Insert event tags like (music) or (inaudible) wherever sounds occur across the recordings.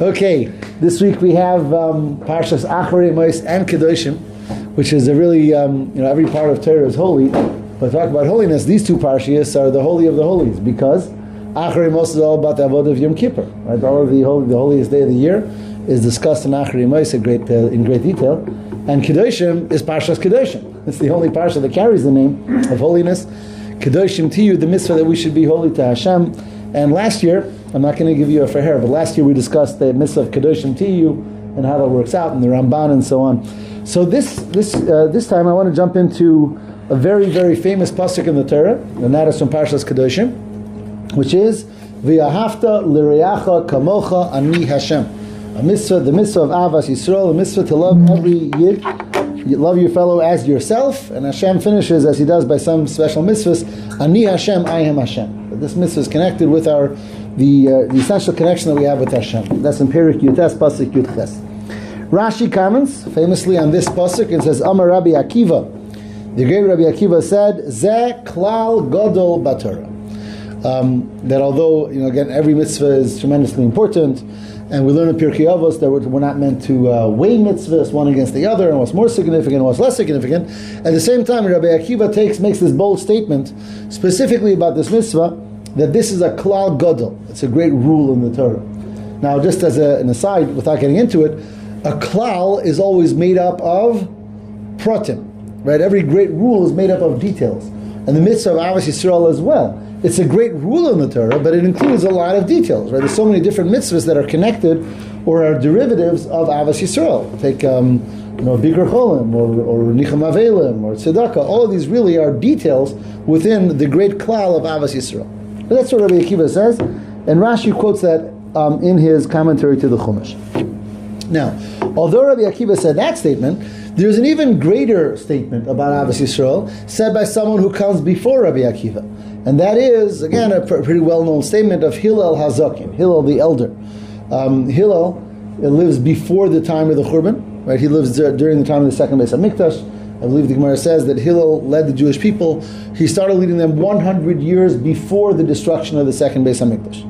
Okay, this week we have um, Parshas Acharei Mois and Kedoshim, which is a really, um, you know, every part of Torah is holy. But talk about holiness, these two Parshas are the holy of the holies because Acharei Mois is all about the Avodah of Yom Kippur. Right? All of the, holy, the holiest day of the year is discussed in Acharei Mois in great, uh, in great detail. And Kedoshim is Parshas Kedoshim. It's the only Parsha that carries the name of holiness. Kedoshim to you, the mitzvah that we should be holy to Hashem. And last year, I'm not going to give you a fair, but last year we discussed the mitzvah of Kedoshim Tiyu and how that works out, and the Ramban and so on. So this this uh, this time I want to jump into a very very famous pasuk in the Torah, and that is from Parshas Kedoshim, which is V'ahavta l'reacha kamocha ani Hashem. A mitzvah, the mitzvah of Ahavas Yisrael, a mitzvah to love every yid, you love your fellow as yourself, and Hashem finishes as He does by some special mitzvahs. Ani Hashem, I am Hashem. This mitzvah is connected with our the, uh, the essential connection that we have with Hashem. That's in Perik Yutes Pasuk Yutches. Rashi comments famously on this pasuk and says, Amar Rabbi Akiva. The great Rabbi Akiva said, "Ze klal godol batorah." Um, that although you know again every mitzvah is tremendously important, and we learn in Pirkei Avos that we're, not meant to uh, weigh mitzvahs one against the other, and what's more significant and what's less significant. At the same time, Rabbi Akiva takes makes this bold statement specifically about this mitzvah that this is a klal godol. It's a great rule in the Torah. Now, just as a, an aside, without getting into it, a klal is always made up of pratim, right? Every great rule is made up of details, and the mitzvah of Ahavas Yisrael as well. It's a great rule in the Torah, but it includes a lot of details, right? There's so many different mitzvahs that are connected or are derivatives of Ahavas Yisrael. Take, um, you know, Bikur Cholim or, or Nicham Avelim or Tzedakah. All of these really are details within the great klal of Ahavas Yisrael. But that's what Rabbi Akiva says, and Rashi quotes that um, in his commentary to the Chumash. Now, although Rabbi Akiva said that statement, there's an even greater statement about Ahavas Yisrael said by someone who comes before Rabbi Akiva, and that is again a pretty well-known statement of Hillel Hazakim, Hillel the elder. Um, Hillel lives before the time of the Churban, right? He lives during the time of the second Beis Hamikdash. I believe the Gemara says that Hillel led the Jewish people. He started leading them 100 years before the destruction of the second Beis Hamikdash.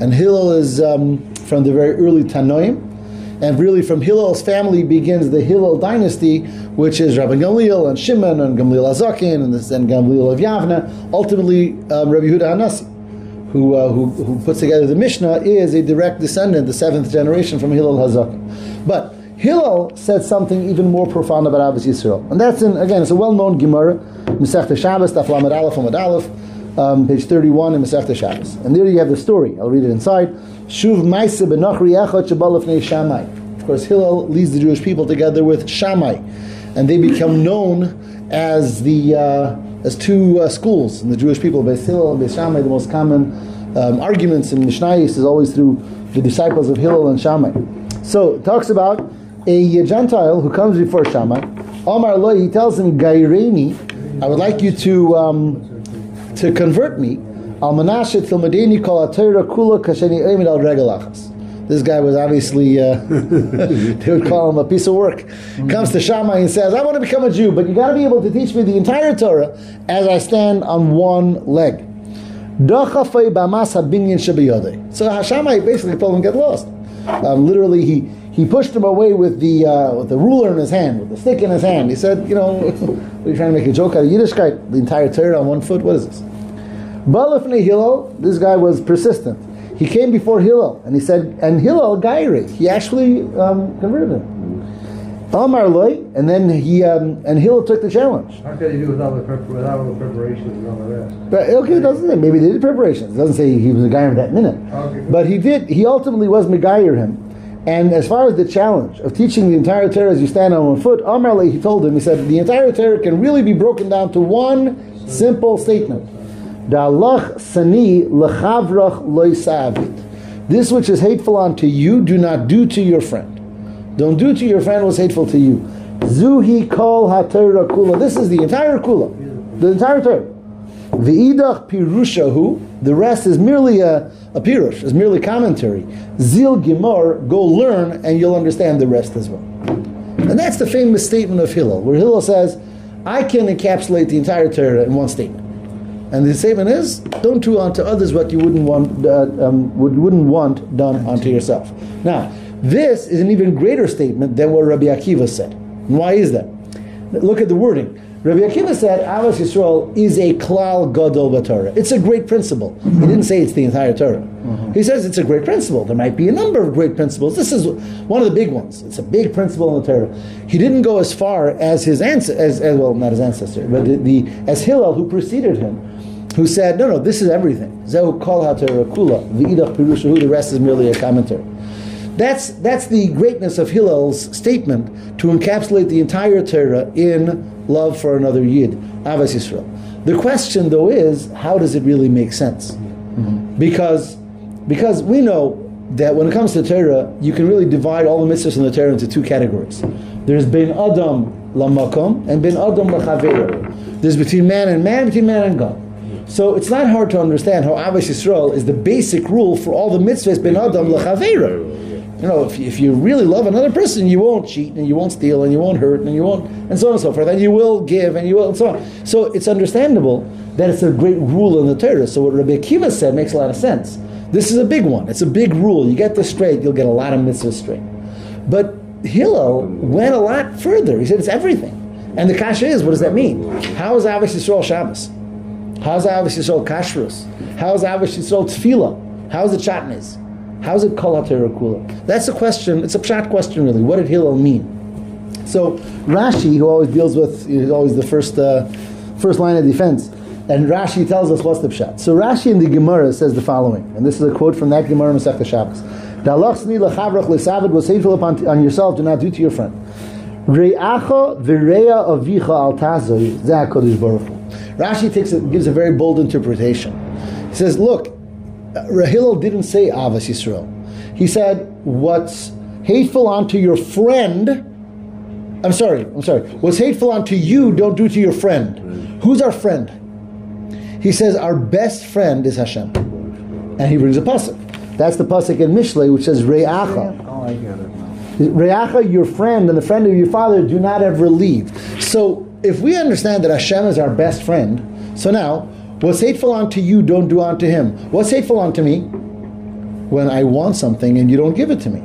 And Hillel is um, from the very early Tanoim, and really from Hillel's family begins the Hillel dynasty, which is Rabbi Gamliel and Shimon and Gamliel Azakin and then Gamliel of Yavna. Ultimately, um, Rabbi Yehuda Hanassi, who, uh, who, who puts together the Mishnah, is a direct descendant, the seventh generation from Hillel Hazakin. But Hillel said something even more profound about Ahavas Yisrael, and that's in again it's a well-known Gemara, Masechta Shabbos, Daf Lamed Aleph, um, page 31 in Masechta Shabbos, and there you have the story. I'll read it inside. Shuv Benachri Echad Shabalafnei Shammai. Of course, Hillel leads the Jewish people together with Shammai, and they become known as the uh, as two uh, schools in the Jewish people. Beis Hillel and Beis Shammai, the most common um, arguments in Mishnayos is always through the disciples of Hillel and Shammai. So it talks about a Gentile who comes before Shammai, Omar Lo, he tells him, Gaireni, I would like you to um, to convert me. This guy was obviously, uh, (laughs) they would call him a piece of work. Comes to Shammai and says, I want to become a Jew, but you got to be able to teach me the entire Torah as I stand on one leg. So Shammai basically told him, get lost. Um, literally, he he pushed him away with the uh, with the ruler in his hand, with the stick in his hand. He said, "You know, (laughs) are you trying to make a joke out of Yiddishkeit? The entire Torah on one foot? What is this?" Balafne Hillel, this guy was persistent. He came before Hillel and he said, and Hillel Gairi, he actually um, converted him. Amar loy, and then he um, and Hillel took the challenge. How could he do without the, prep- without all the preparations and all the rest? But okay, it doesn't say maybe they did preparations. It doesn't say he was a guy that minute. Okay. But he did. He ultimately was Megayer him. And as far as the challenge of teaching the entire Torah as you stand on one foot, Amarle, he told him, he said, the entire Torah can really be broken down to one simple statement. Da'alach sani lechavrach loisavit. This which is hateful unto you, do not do to your friend. Don't do to your friend what's hateful to you. Zuhi kol ha-Torah kula. This is the entire kula. The entire Torah. V'idach pirushahu. The rest is merely a, a pirush, is merely commentary. Zil gimor, go learn and you'll understand the rest as well. And that's the famous statement of Hillel, where Hillel says, I can encapsulate the entire Torah in one statement. And the statement is, don't do unto others what you wouldn't want, uh, um, what you wouldn't want done unto yourself. Now, this is an even greater statement than what Rabbi Akiva said. And why is that? Look at the wording. Rabbi Akiva said, Ahavas Yisrael is a klal gadol b'Torah. It's a great principle. He didn't say it's the entire Torah. Mm-hmm. He says it's a great principle. There might be a number of great principles. This is one of the big ones. It's a big principle in the Torah. He didn't go as far as his ancestor, as, as well, not his ancestor, but the, the as Hillel who preceded him, who said, no, no, this is everything. Zehu kol ha-Torah kula, v'idach pirushahu, the rest is merely a commentary. That's, that's the greatness of Hillel's statement to encapsulate the entire Torah in love for another Yid, Ahavas Yisrael. The question, though, is how does it really make sense? Mm-hmm. Because, because we know that when it comes to Torah, you can really divide all the mitzvahs in the Torah into two categories. There's bin Adam lamakom and bin Adam lachavera. There's between man and man, between man and God. So it's not hard to understand how Ahavas Yisrael is the basic rule for all the mitzvahs bin Adam lachavera. You know, if, if you really love another person, you won't cheat and you won't steal and you won't hurt and you won't, and so on and so forth. And you will give and you will, and so on. So it's understandable that it's a great rule in the Torah. So what Rabbi Akiva said makes a lot of sense. This is a big one. It's a big rule. You get this straight, you'll get a lot of mitzvahs straight. But Hillel went a lot further. He said it's everything. And the kasha is, what does that mean? How is Ahavas Yisrael Shabbos? How's Ahavas Yisrael Kashrus? How's Ahavas Yisrael Tefillah? How's it Shatnez? How's it Kol Kula? That's a question, it's a pshat question really. What did Hillel mean? So Rashi, who always deals with, is always the first, uh, first line of defense, and Rashi tells us what's the pshat. So Rashi in the Gemara says the following, and this is a quote from that Gemara Masechta Shabbos. Dalachsni lechavrach lesavid was hateful upon on yourself, do not do to your friend. Re'acha v'reya avicha al tazoi zeh Baruch. Rashi takes it, gives a very bold interpretation. He says, look, Hillel didn't say Ahavas Yisrael. He said, what's hateful unto your friend, I'm sorry, I'm sorry, what's hateful unto you, don't do to your friend. Who's our friend? He says, our best friend is Hashem. And he brings a pasuk. That's the pasuk in Mishlei, which says, Re'acha. Oh, I get it. Re'acha, your friend, and the friend of your father, do not ever leave. So, if we understand that Hashem is our best friend, so now, what's hateful unto you, don't do unto him. What's hateful unto me? When I want something and you don't give it to me.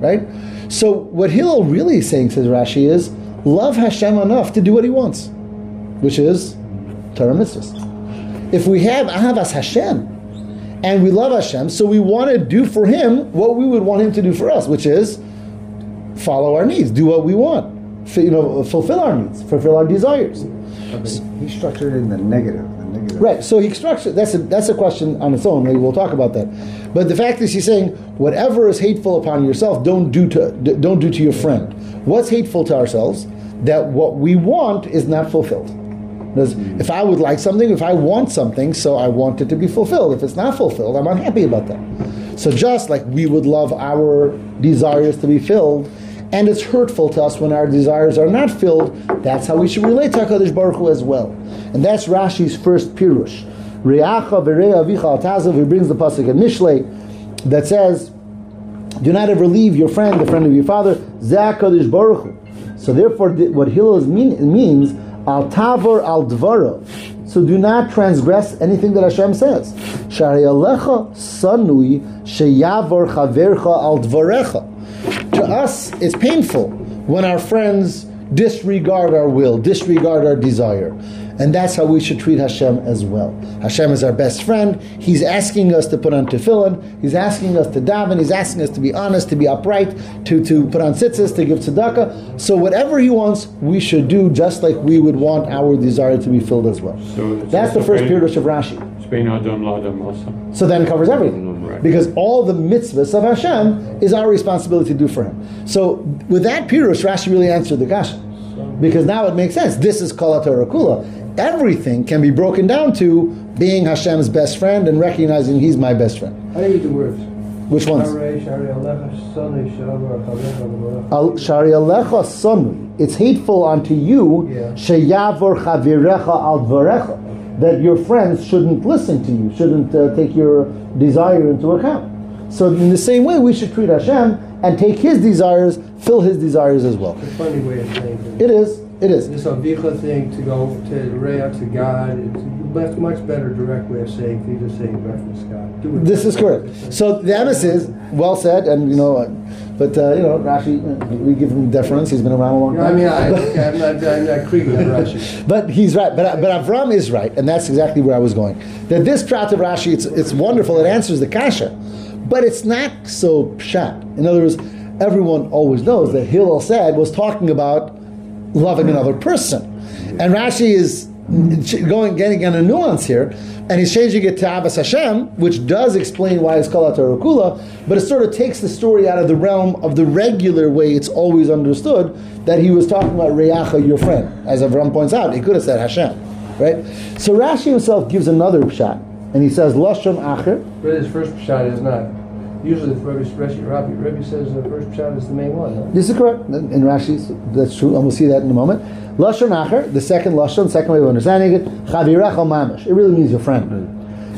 Right? So, what Hillel really is saying, says Rashi, is love Hashem enough to do what he wants, which is Torah mitzvahs. If we have Ahavas Hashem, and we love Hashem, so we want to do for Him what we would want Him to do for us, which is follow our needs, do what we want, you know, fulfill our needs, fulfill our desires. But He structured it in the negative. The negative. Right. So he structured. That's a that's a question on its own. Maybe we'll talk about that. But the fact is, he's saying whatever is hateful upon yourself, don't do to don't do to your friend. What's hateful to ourselves? That what we want is not fulfilled. Because hmm. if I would like something, if I want something, so I want it to be fulfilled. If it's not fulfilled, I'm unhappy about that. So just like we would love our desires to be filled, and it's hurtful to us when our desires are not filled, that's how we should relate to HaKadosh Baruch Hu as well. And that's Rashi's first pirush. Re'acha v're'a avicha al tazav, he brings the pasuk in Mishlei that says, do not ever leave your friend, the friend of your father, Zeh Baruch Hu. So therefore, what Hillel mean, means, al tavor al dvaro. So do not transgress anything that Hashem says. Shari alecha sanui sheyavor chavercha al dvarecha. To us, it's painful when our friends disregard our will, disregard our desire. And that's how we should treat Hashem as well. Hashem is our best friend. He's asking us to put on tefillin. He's asking us to daven. He's asking us to be honest, to be upright, to, to put on tzitzis, to give tzedakah. So whatever He wants, we should do just like we would want our desire to be filled as well. So that's the first pirush of Rashi. It's bein Adam Ladam also. So then it covers everything. Right. Because all the mitzvahs of Hashem is our responsibility to do for Him. So with that pirush, Rashi really answered the kasha. Because now it makes sense. This is Kol HaTorah Kula. Everything can be broken down to being Hashem's best friend and recognizing He's my best friend. How do you read the words? Which ones? Shari, Shari, Alecha, Sonny, Shavar, Chavecha, Levorach. Al Shari Alecha Sonu. It's hateful unto you, Yeah. Sheyavor Chavirecha Al Dvarecha, that your friends shouldn't listen to you, shouldn't uh, take your desire into account. So in the same way, we should treat Hashem and take His desires, fill His desires as well. It's a funny way of saying it. It is. It is. This avicha thing to go to Reah to God, it's a much, much better direct way of saying, you just say reference God. This is correct. So the emes is well said, and you know, uh, but uh, you know, Rashi, we give him deference. He's been around a long time. I mean, I, okay, I'm not, I'm not (laughs) creeping on Rashi. But he's right. But but Avram is right, and that's exactly where I was going. That this prat of Rashi, it's it's wonderful. It answers the kasha, but it's not so pshat. In other words, everyone always knows that Hillel said was talking about loving another person, and Rashi is going getting on a nuance here, and he's changing it to Ahavas Hashem, which does explain why it's called Kula, but it sort of takes the story out of the realm of the regular way it's always understood that he was talking about Reacha, your friend. As Avram points out, he could have said Hashem, right? So Rashi himself gives another shot, and he says Lashon Acher. But his first shot is not. Usually, the Rebbe, Rashi, Rabbi, Rebbe says the first shot is the main one. No? This is correct. In Rashi, that's true, and we'll see that in a moment. Lashon Acher, the second Lashon, second way of understanding it, Chavirach Mamish. It really means your friend.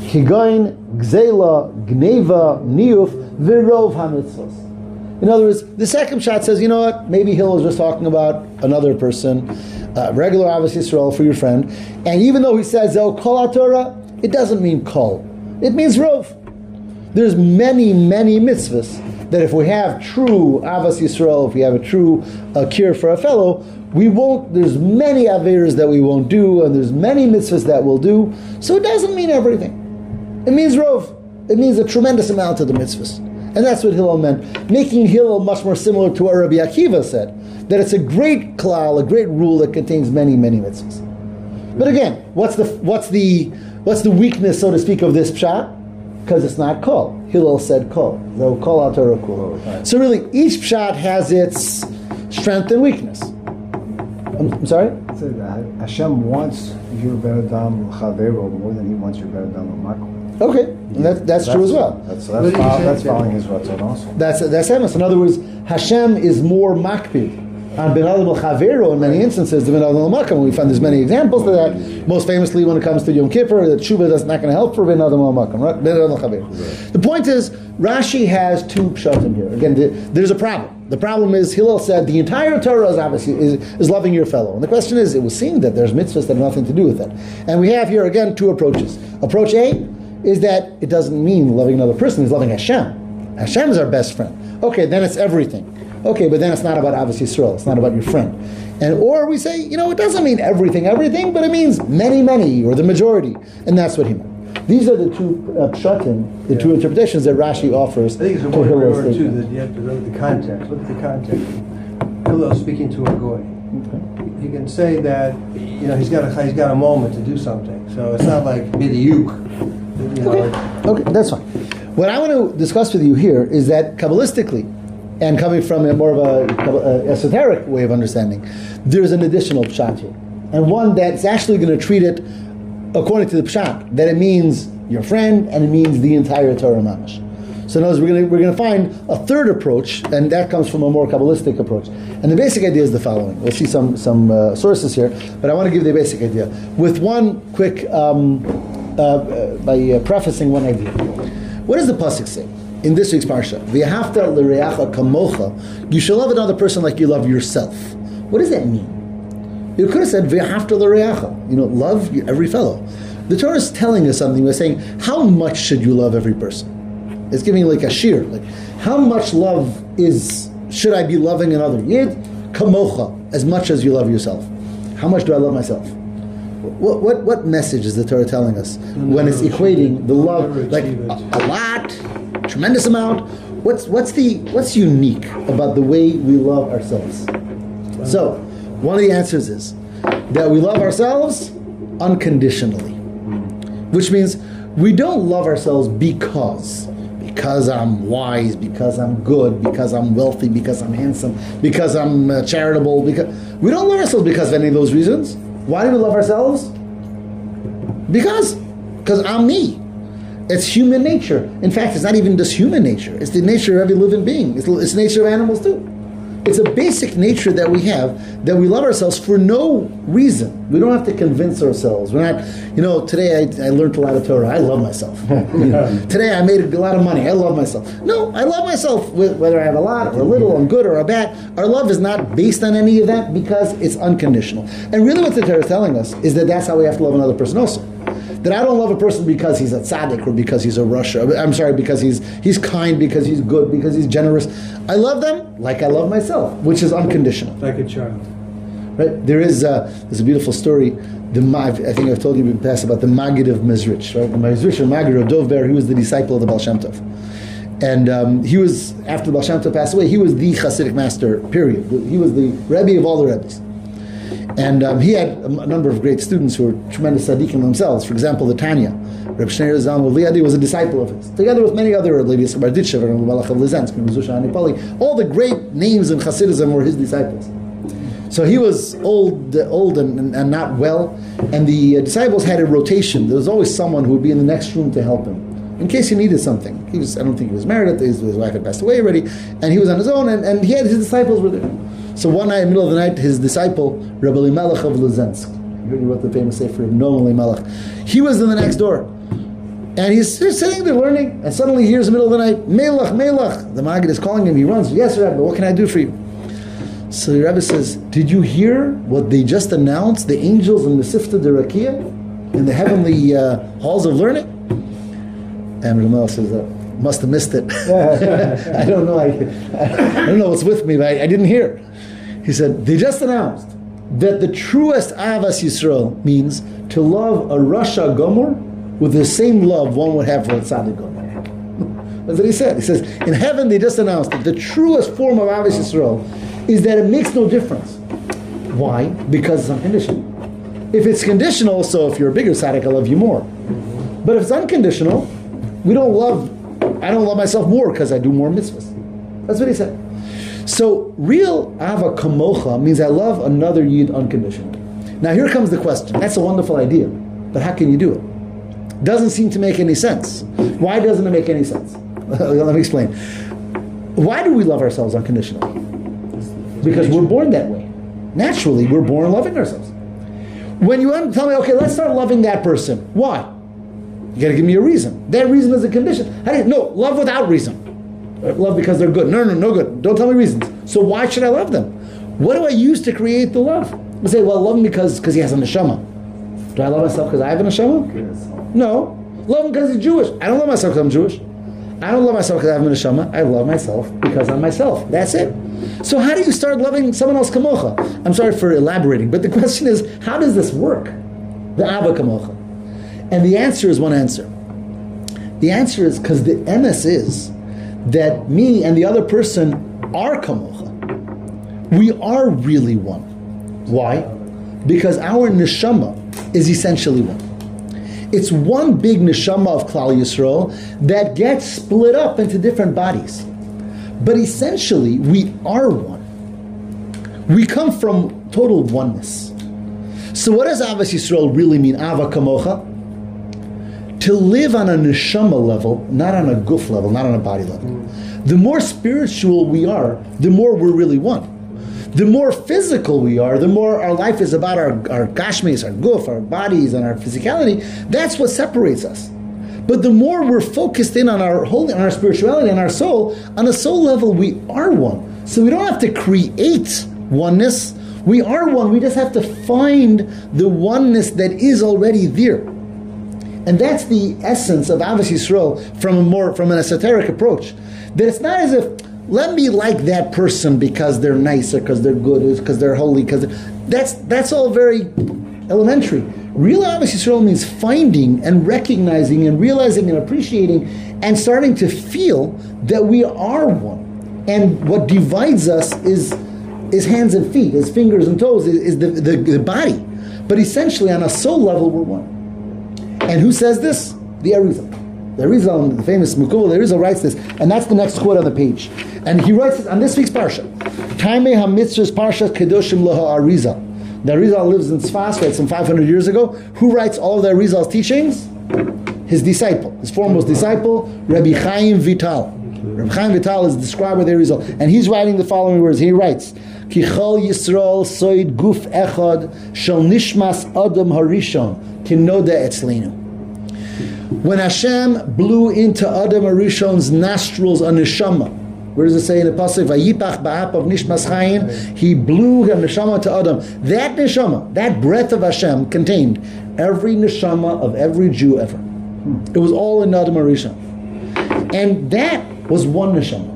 Kigoin, Gzela, Gneva, Niyuf, Virov HaMitzvos. In other words, the second shot says, you know what, maybe Hillel was just talking about another person, uh, regular Ahavas Yisrael for your friend, and even though he says, oh, Kol Torah, it doesn't mean Kol. It means Rov. There's many, many mitzvahs that if we have true Ahavas Yisrael, if we have a true uh, cure for a fellow, we won't, there's many Averas that we won't do, and there's many mitzvahs that we'll do, so it doesn't mean everything. It means Rov. It means a tremendous amount of the mitzvahs. And that's what Hillel meant, making Hillel much more similar to what Rabbi Akiva said, that it's a great klal, a great rule that contains many, many mitzvahs. But again, what's the what's the what's the weakness, so to speak, of this pshat? Because it's not kol. Hillel said kol. Though kol al Torah kul. So really, each pshat has its strength and weakness. I'm, I'm sorry. It said, uh, Hashem wants your Beradam Chavero more than he wants your Beradam Makol. Okay, and that, that's, true as well. That's, that's, did you fol- say? that's following his Ratzon also. That's that's emes. In other words, Hashem is more makpid on ben adam chavero in many instances than ben adam makam. We find there's many examples of that. Most famously, when it comes to Yom Kippur, that tshuva is not going to help for ben adam makam. Right? Ben adam chavero. The point is, Rashi has two pshatim here. Again, the, there's a problem. The problem is Hillel said the entire Torah is obviously is, is loving your fellow, and the question is, it was seen that there's mitzvahs that have nothing to do with that. And we have here again two approaches. Approach A is that it doesn't mean loving another person, it's loving Hashem. Hashem is our best friend. Okay, then it's everything. Okay, but then it's not about Ahavas Yisrael, it's not about your friend. And or we say, you know, it doesn't mean everything, everything, but it means many, many, or the majority. And that's what he meant. These are the two uh, pshatim, the two interpretations that Rashi offers I think it's important to remember too that you have to look at the context. Look at the context. Hillel speaking to a goy. He can say that you know he's got a he's got a moment to do something. So it's not like midiuk. You know, like, Okay, that's fine. What I want to discuss with you here is that Kabbalistically, and coming from a more of a, esoteric way of understanding, there's an additional pshat here. And one that's actually going to treat it according to the pshat, that it means your friend and it means the entire Torah Mamash. So in other words, we're going to, find a third approach, and that comes from a more Kabbalistic approach. And the basic idea is the following. We'll see some, some uh, sources here, but I want to give the basic idea. With one quick, um, uh, uh, by uh, prefacing one idea. What does the Pasuk say? In this week's Parsha, V'yahavta l'reacha kamocha, you shall love another person like you love yourself. What does that mean? You could have said v'yahavta l'reacha, you know, love every fellow. The Torah is telling us something by saying, how much should you love every person? It's giving like a sheer, like how much love is should I be loving another yid? Kamocha, as much as you love yourself. How much do I love myself? What what what message is the Torah telling us when it's equating the love like a, a lot, tremendous amount? What's what's the what's unique about the way we love ourselves? So, one of the answers is that we love ourselves unconditionally, which means we don't love ourselves because because I'm wise, because I'm good, because I'm wealthy, because I'm handsome, because I'm uh, charitable. Because we don't love ourselves because of any of those reasons. Why do we love ourselves? Because because I'm me. It's human nature. In fact, it's not even just human nature. It's the nature of every living being. It's, it's the nature of animals too. It's a basic nature that we have that we love ourselves for no reason We don't have to convince ourselves. We're not, you know, today I, I learned a lot of Torah. I love myself. You (laughs) know, (laughs) today I made a lot of money. I love myself. No, I love myself whether I have a lot or a little, I'm good or a bad. Our love is not based on any of that because it's unconditional. And really what the Torah is telling us is that that's how we have to love another person also. That I don't love a person because he's a tzaddik or because he's a Russia. I'm sorry, because he's he's kind, because he's good, because he's generous. I love them like I love myself, which is unconditional. Like a child. Right? There is a, there's a beautiful story. The I think I've told you in the past about the Maggid of Mezrich. Right? The Mezrich or Maggid of Dov Ber, he was the disciple of the Baal Shem Tov. And um, he was, after the Baal Shem Tov passed away, he was the Hasidic master, period. He was the Rebbe of all the Rebbes. And um, he had a number of great students who were tremendous tzaddikim themselves. For example, the Tanya. Reb Shneur Zalman Liadi was a disciple of his, together with many other ladies, Berditchev and Malach of Lizensk, Mezusha Anipali. All the great names in Hasidism were his disciples. So he was old, old and, and, not well, and the uh, disciples had a rotation. There was always someone who would be in the next room to help him, in case he needed something. He was, I don't think he was married. His, his wife had passed away already, and he was on his own, and, and he had his disciples were there. So one night, in the middle of the night, his disciple, Rabbi Elimelech of Lizensk, you heard about the famous Sefer of Noam Elimelech, he was in the next door. And he's just sitting there learning, and suddenly he hears the middle of the night, Melech, Melech. The Maggid is calling him. He runs, Yes, Rabbi, what can I do for you? So the Rebbe says, Did you hear what they just announced, the angels in the Sifta de Rakia, in the heavenly uh, halls of learning? And Ramel says, uh, Must have missed it. (laughs) I don't know. I, I don't know what's with me, but I, I didn't hear. He said, They just announced that the truest Ahavas Yisrael means to love a Rasha Gomor with the same love one would have for a Tzaddik Gomor. (laughs) That's what he said. He says, in heaven they just announced that the truest form of Ahavas Yisrael is that it makes no difference. Why? Because it's unconditional. If it's conditional, so if you're a bigger tzaddik, I love you more. But if it's unconditional, we don't love, I don't love myself more because I do more mitzvahs. That's what he said. So real ava kamocha means I love another yid unconditionally. Now here comes the question. That's a wonderful idea, but how can you do it? Doesn't seem to make any sense. Why doesn't it make any sense? (laughs) Let me explain. Why do we love ourselves unconditionally? Because we're born that way. Naturally, we're born loving ourselves. When you tell me, okay, let's start loving that person. Why? You got to give me a reason. That reason is a condition. How do you, no, love without reason. Uh, Love because they're good. No, no, no good. Don't tell me reasons. So why should I love them? What do I use to create the love? I say, well, love him because because he has a neshama. Do I love myself because I have a neshama? No. Love him because he's Jewish. I don't love myself because I'm Jewish. I don't love myself because I have a neshama. I love myself because I'm myself. That's it. So how do you start loving someone else kamocha? I'm sorry for elaborating, but the (laughs) question is, how does this work? The Abba kamocha. And the answer is one answer. The answer is because the MS is that me and the other person are kamocha. We are really one. Why? Because our neshama is essentially one. It's one big neshama of Klal Yisrael that gets split up into different bodies. But essentially, we are one. We come from total oneness. So, what does Ahavas Yisrael really mean? Ava kamocha? To live on a neshama level, not on a guf level, not on a body level. The more spiritual we are, the more we're really one. The more physical we are, the more our life is about our, our gashmis, our guf, our bodies, and our physicality. That's what separates us. But the more we're focused in on our holy, on our spirituality, on our soul, on a soul level, we are one. So we don't have to create oneness. We are one. We just have to find the oneness that is already there. And that's the essence of Ahavas Yisrael from a more from an esoteric approach. That it's not as if let me like that person because they're nicer, because they're good, because they're holy, because that's that's all very elementary. Real Ahavas Yisrael means finding and recognizing and realizing and appreciating and starting to feel that we are one. And what divides us is is hands and feet, is fingers and toes, is, is the, the, the body. But essentially, on a soul level, we're one. And who says this? The Arizal. The Arizal, the famous Mukul, the Arizal writes this, and that's the next quote on the page. And he writes it on this week's Parsha. Taime HaMitzvahs Parsha Kedoshim Laha Arizal. The Arizal lives in Sfas, right, some 500 years ago. Who writes all of the Arizal's teachings? His disciple, his foremost disciple, Rabbi Chaim Vital. Rabbi Chaim Vital is described with the Arizal. And he's writing the following words. He writes, Ki chol Yisrael soid guf echad shel nishmas adam harishon kinoda etzlinu. When Hashem blew into Adam Arishon's nostrils a neshama, where does it say in the pasuk Vayipach ba'ap of Nishmas Chayin? He blew a neshama to Adam. That neshama, that breath of Hashem, contained every neshama of every Jew ever. It was all in Adam Arishon, and that was one neshama.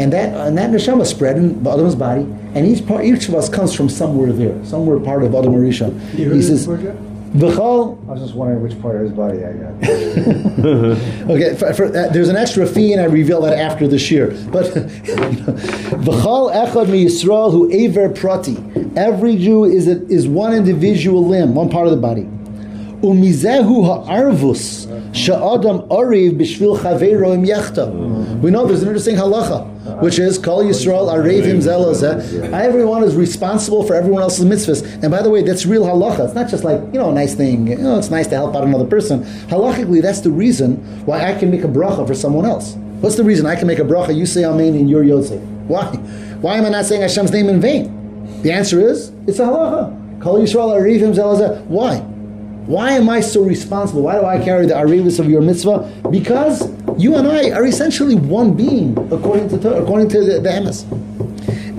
And that and that neshama spread in Adam's body, and each part, each of us comes from somewhere there, somewhere part of Adam heard He says? "V'chol I was just wondering which part of his body I got. (laughs) Okay, for, for, uh, there's an extra fee, and I reveal that after this year. But (laughs) v'chal echad mi Yisrael who aver prati. Every Jew is a, is one individual limb, one part of the body. Umizehu ha'arvus sha'adam ariv b'shvil chaveiro im yechta. We know there's an interesting halacha, which is kol Yisrael arev him zelazeh. Everyone is responsible for everyone else's mitzvahs. And by the way, that's real halacha. It's not just like you know a nice thing. You know, it's nice to help out another person. Halachically, that's the reason why I can make a bracha for someone else. What's the reason I can make a bracha? You say Amen and you're Yosef. Why? Why am I not saying Hashem's name in vain? The answer is it's a halacha. Kol Yisrael arev him zelazeh. Why? Why am I so responsible? Why do I carry the arivus of your mitzvah? Because you and I are essentially one being, according to according to the, the emes.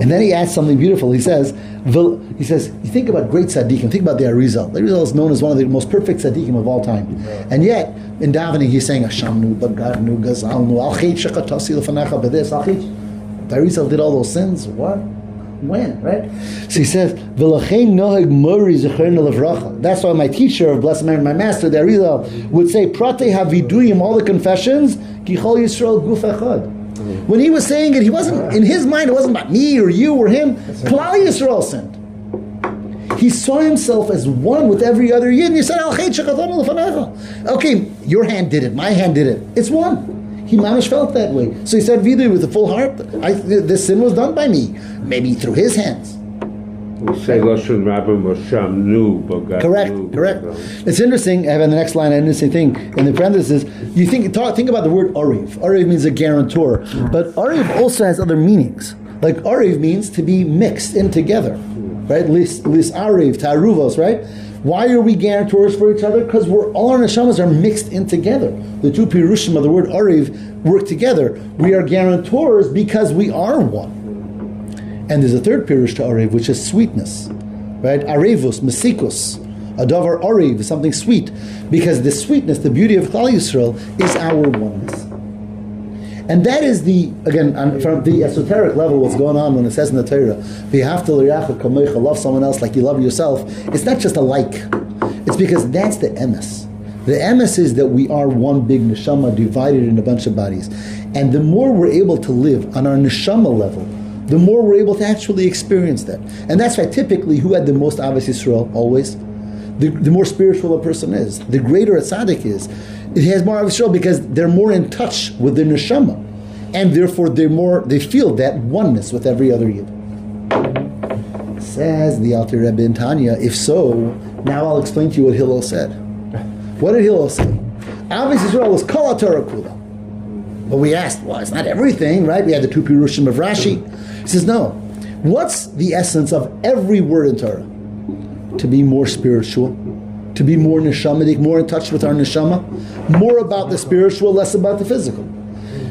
And then he adds something beautiful. He says, he says, you think about great tzaddikim. Think about the Arizal. The Arizal is known as one of the most perfect tzaddikim of all time. And yet, in davening, he's saying, Hashamnu, Bagadnu, Gazalnu, Al Chait Shechatasi Lefanecha B'des, Al Chait. The Arizal did all those sins. What? When, right? So he says, "V'lachein noheg mori levracha." That's why my teacher of blessed memory, my master, the Arizal, would say, "Prate haviduyim," all the confessions, kichol Yisrael guf echad. When he was saying it, he wasn't in his mind. It wasn't about me or you or him. Klal Yisrael sinned. He saw himself as one with every other yid. And he said, "Al chet shekatonu lefanecha." Okay, your hand did it. My hand did it. It's one. He mamish felt that way. So he said, "Vidu with a full heart. I, this sin was done by me, maybe through his hands." We say Lashon Rabbi Moshe Nu Bogat. Correct, correct. It's interesting. I have in the next line an interesting thing in the parenthesis. You think talk, think about the word ariv. Ariv means a guarantor, but ariv also has other meanings. Like ariv means to be mixed in together, right? Lis lis ariv taruvos, right? Why are we guarantors for each other? Because we're all our neshamas are mixed in together. The two pirushim of the word ariv work together. We are guarantors because we are one. And there's a third pirush to ariv, which is sweetness, right? Arevus, mesikus, a davar ariv, something sweet, because the sweetness, the beauty of Klal Yisrael, is our oneness. And that is the again from the esoteric level. What's going on when it says in the Torah, love someone else like you love yourself. It's not just a like; it's because that's the emes. The emes is that we are one big neshama divided in a bunch of bodies, and the more we're able to live on our neshama level, the more we're able to actually experience that. And that's why typically, who had the most Ahavas Yisrael always? The, the more spiritual a person is, the greater a tzaddik is. It has more Yisrael because they're more in touch with their neshama, and therefore they more they feel that oneness with every other yid. Says the Alter Rebbe in Tanya. If so, now I'll explain to you what Hillel said. What did Hillel say? Ahavas Yisrael was kol Torah kula. But we asked, well, it's not everything, right? We had the two Pirushim of Rashi. He says, no. What's the essence of every word in Torah? To be more spiritual, to be more neshamadik, more in touch with our neshama, more about the spiritual, less about the physical.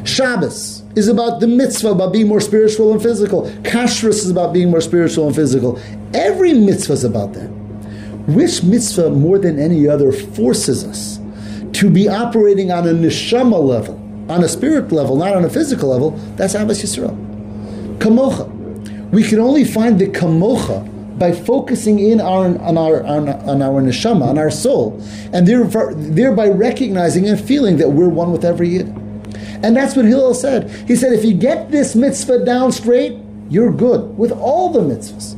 Shabbos is about the mitzvah, about being more spiritual and physical. Kashrus is about being more spiritual and physical. Every mitzvah is about that. Which mitzvah, more than any other, forces us to be operating on a neshama level, on a spirit level, not on a physical level? That's Ahavas Yisrael. Kamocha. We can only find the kamocha by focusing in on, on our on, on our neshama, on our soul, and thereby, thereby recognizing and feeling that we're one with every yid. And that's what Hillel said. He said, if you get this mitzvah down straight, you're good with all the mitzvahs.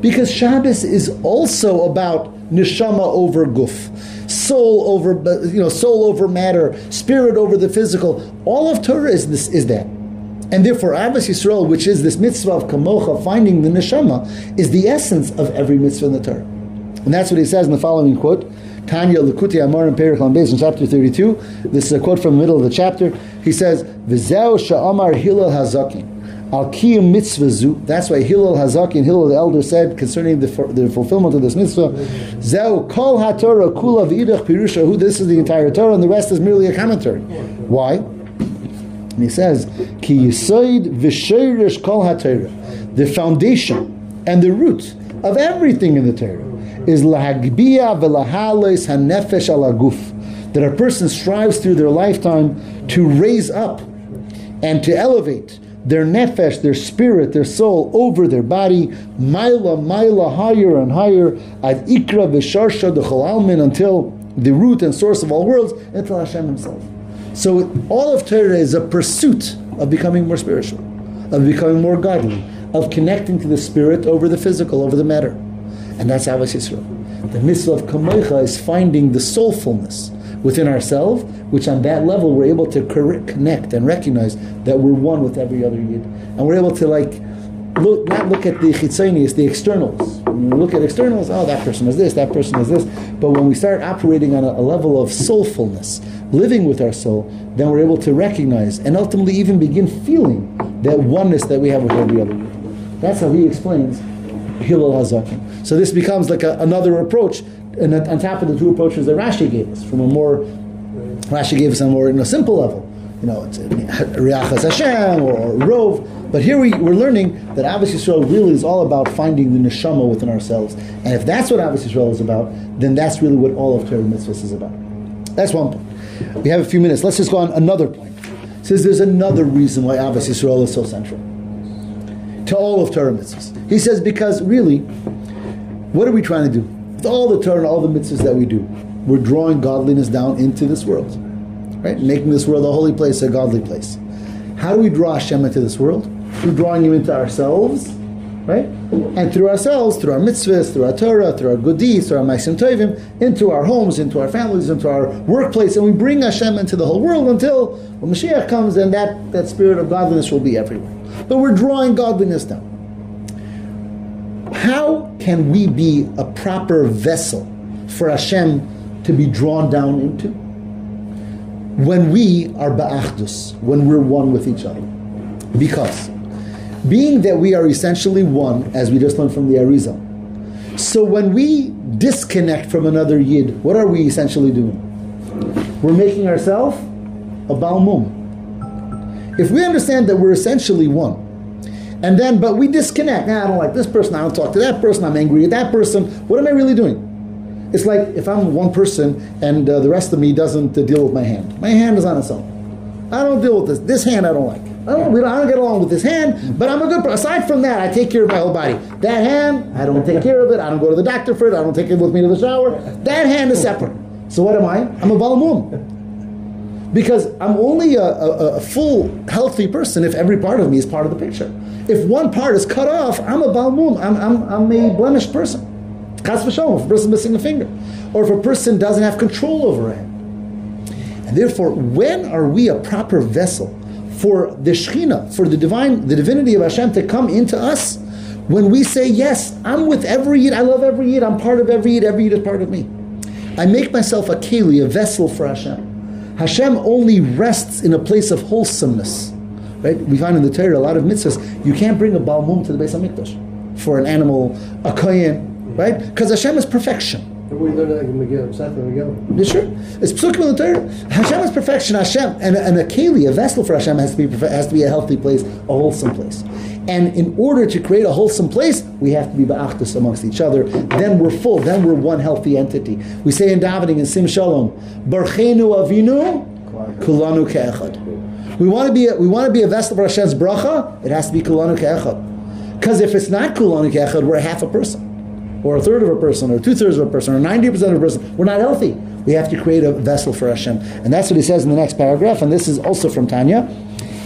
Because Shabbos is also about neshama over guf, soul over you know soul over matter, spirit over the physical. All of Torah is this is that. And therefore, Ahavas Yisrael, which is this mitzvah of kamocha, finding the neshama, is the essence of every mitzvah in the Torah. And that's what he says in the following quote. Tanya Likuti Amar and Perich Lambez in chapter 32. This is a quote from the middle of the chapter. He says, V'zeu sha'amar Hillel hazakin. Al kiyum mitzvah zu. That's why Hillel Hazaki and Hillel the elder said concerning the, the fulfillment of this mitzvah, Zeu kol haTorah kula v'idach pirusha. Who this is the entire Torah, and the rest is merely a commentary. Why? And he says, Ki yisoid v'sheirish kol haTorah. The foundation and the root of everything in the Torah is lahagbia v'lahales hanefesh alaguf. That a person strives through their lifetime to raise up and to elevate their nefesh, their spirit, their soul over their body, maila, maila, higher and higher, ad ikra v'sharsha almin until the root and source of all worlds, until Hashem Himself. So all of Torah is a pursuit of becoming more spiritual, of becoming more godly, of connecting to the spirit over the physical, over the matter. And that's Ahavas Yisrael. The mitzvah of Kamoicha is finding the soulfulness within ourselves, which on that level we're able to connect and recognize that we're one with every other yid, and we're able to like look not look at the chitzonius, the externals. When we look at externals, oh that person is this, that person is this. But when we start operating on a, a level of soulfulness, living with our soul, then we're able to recognize and ultimately even begin feeling that oneness that we have with every other. That's how he explains Hillel Hazakin. So this becomes like a, another approach and on top of the two approaches that Rashi gave us, from a more Rashi gave us a more in a simple level, you know, it's uh, Riachas Hashem or, or Rov. But here we, we're learning that Ahavas Yisrael really is all about finding the neshama within ourselves. And if that's what Ahavas Yisrael is about, then that's really what all of Torah mitzvahs is about. That's one point. We have a few minutes. Let's just go on another point. Says there's another reason why Ahavas Yisrael is so central to all of Torah mitzvahs. He says because really, what are we trying to do? With all the Torah and all the mitzvahs that we do, we're drawing godliness down into this world, right? Making this world a holy place, a godly place. How do we draw Hashem into this world? Through drawing Him into ourselves, right? And through ourselves, through our mitzvahs, through our Torah, through our good deeds, through our ma'asim tovim, into our homes, into our families, into our workplace, and we bring Hashem into the whole world until when Mashiach comes, and that, that spirit of godliness will be everywhere. But we're drawing godliness down. How can we be a proper vessel for Hashem to be drawn down into? When we are ba'achdus, when we're one with each other. Because, being that we are essentially one, as we just learned from the Arizal, so when we disconnect from another yid, what are we essentially doing? We're making ourselves a balmum. If we understand that we're essentially one, and then, but we disconnect. Nah, I don't like this person. I don't talk to that person. I'm angry at that person. What am I really doing? It's like if I'm one person and uh, the rest of me doesn't uh, deal with my hand. My hand is on its own. I don't deal with this. This hand I don't like. I don't, we don't, I don't get along with this hand, but I'm a good person. Aside from that, I take care of my whole body. That hand, I don't take care of it. I don't go to the doctor for it. I don't take it with me to the shower. That hand is separate. So what am I? I'm a balmum. Because I'm only a, a, a, full, healthy person if every part of me is part of the picture. If one part is cut off, I'm a balmum. I'm, I'm, I'm a blemished person. V'shalom, if a person missing a finger. Or if a person doesn't have control over hand. And therefore, when are we a proper vessel for the Shekhinah, for the divine, the divinity of Hashem to come into us? When we say, yes, I'm with every Yid, I love every Yid, I'm part of every Yid, every Yid is part of me. I make myself a keli, a vessel for Hashem. Hashem only rests in a place of wholesomeness. Right? We find in the Torah a lot of mitzvahs. You can't bring a balmum to the base of Mikdash for an animal, a kohen, right? Because Hashem is perfection. We. Yeah, sure. It's psukim in the Torah. Hashem is perfection. Hashem and, and a keli, a vessel for Hashem, has to be has to be a healthy place, a wholesome place. And in order to create a wholesome place, we have to be ba'achdus amongst each other. Then we're full. Then we're one healthy entity. We say in davening in Sim Shalom, Barchenu Avinu, Kulanu Ke'echad. We want to be a, we want to be a vessel for Hashem's bracha. It has to be Kulanu Ke'echad. Because if it's not Kulanu Ke'echad, we're half a person, or a third of a person, or two thirds of a person, or ninety percent of a person. We're not healthy. We have to create a vessel for Hashem, and that's what he says in the next paragraph. And this is also from Tanya.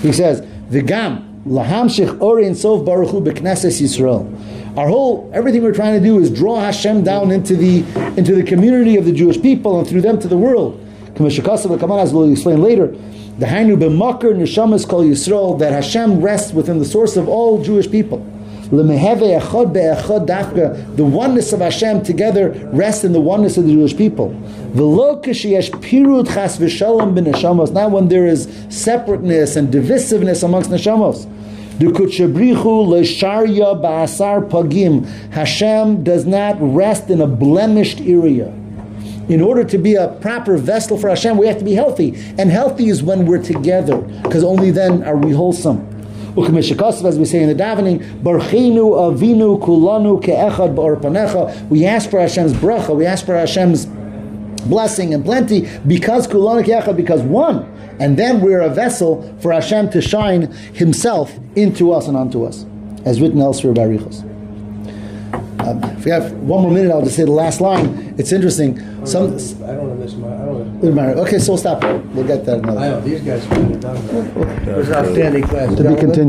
He says, "V'gam." Lahamshich Orin Sof Baruchu Beknesses Yisrael. Our whole everything we're trying to do is draw Hashem down into the into the community of the Jewish people and through them to the world. Kamashakasav as we'll explain later. The Hainu b'makar neshamas kol Yisrael that Hashem rests within the source of all Jewish people. The oneness of Hashem together rests in the oneness of the Jewish people. Not when there is separateness and divisiveness amongst neshamos. Hashem does not rest in a blemished area. In order to be a proper vessel for Hashem, we have to be healthy. And healthy is when we're together, because only then are we wholesome. Ukamishakosov, as we say in the davening, Barchinu avinu kulanu ke'echad ba'or. We ask for Hashem's bracha, we ask for Hashem's blessing and plenty because kulanu ke'echad, because one. And then we're a vessel for Hashem to shine Himself into us and onto us, as written elsewhere by Riches. Um, if we have one more minute, I'll just say the last line. It's interesting. Some, I don't want to miss my. I don't. Wanna, okay, so we'll stop. We'll get that another. I know these guys. It was outstanding class. To be continued.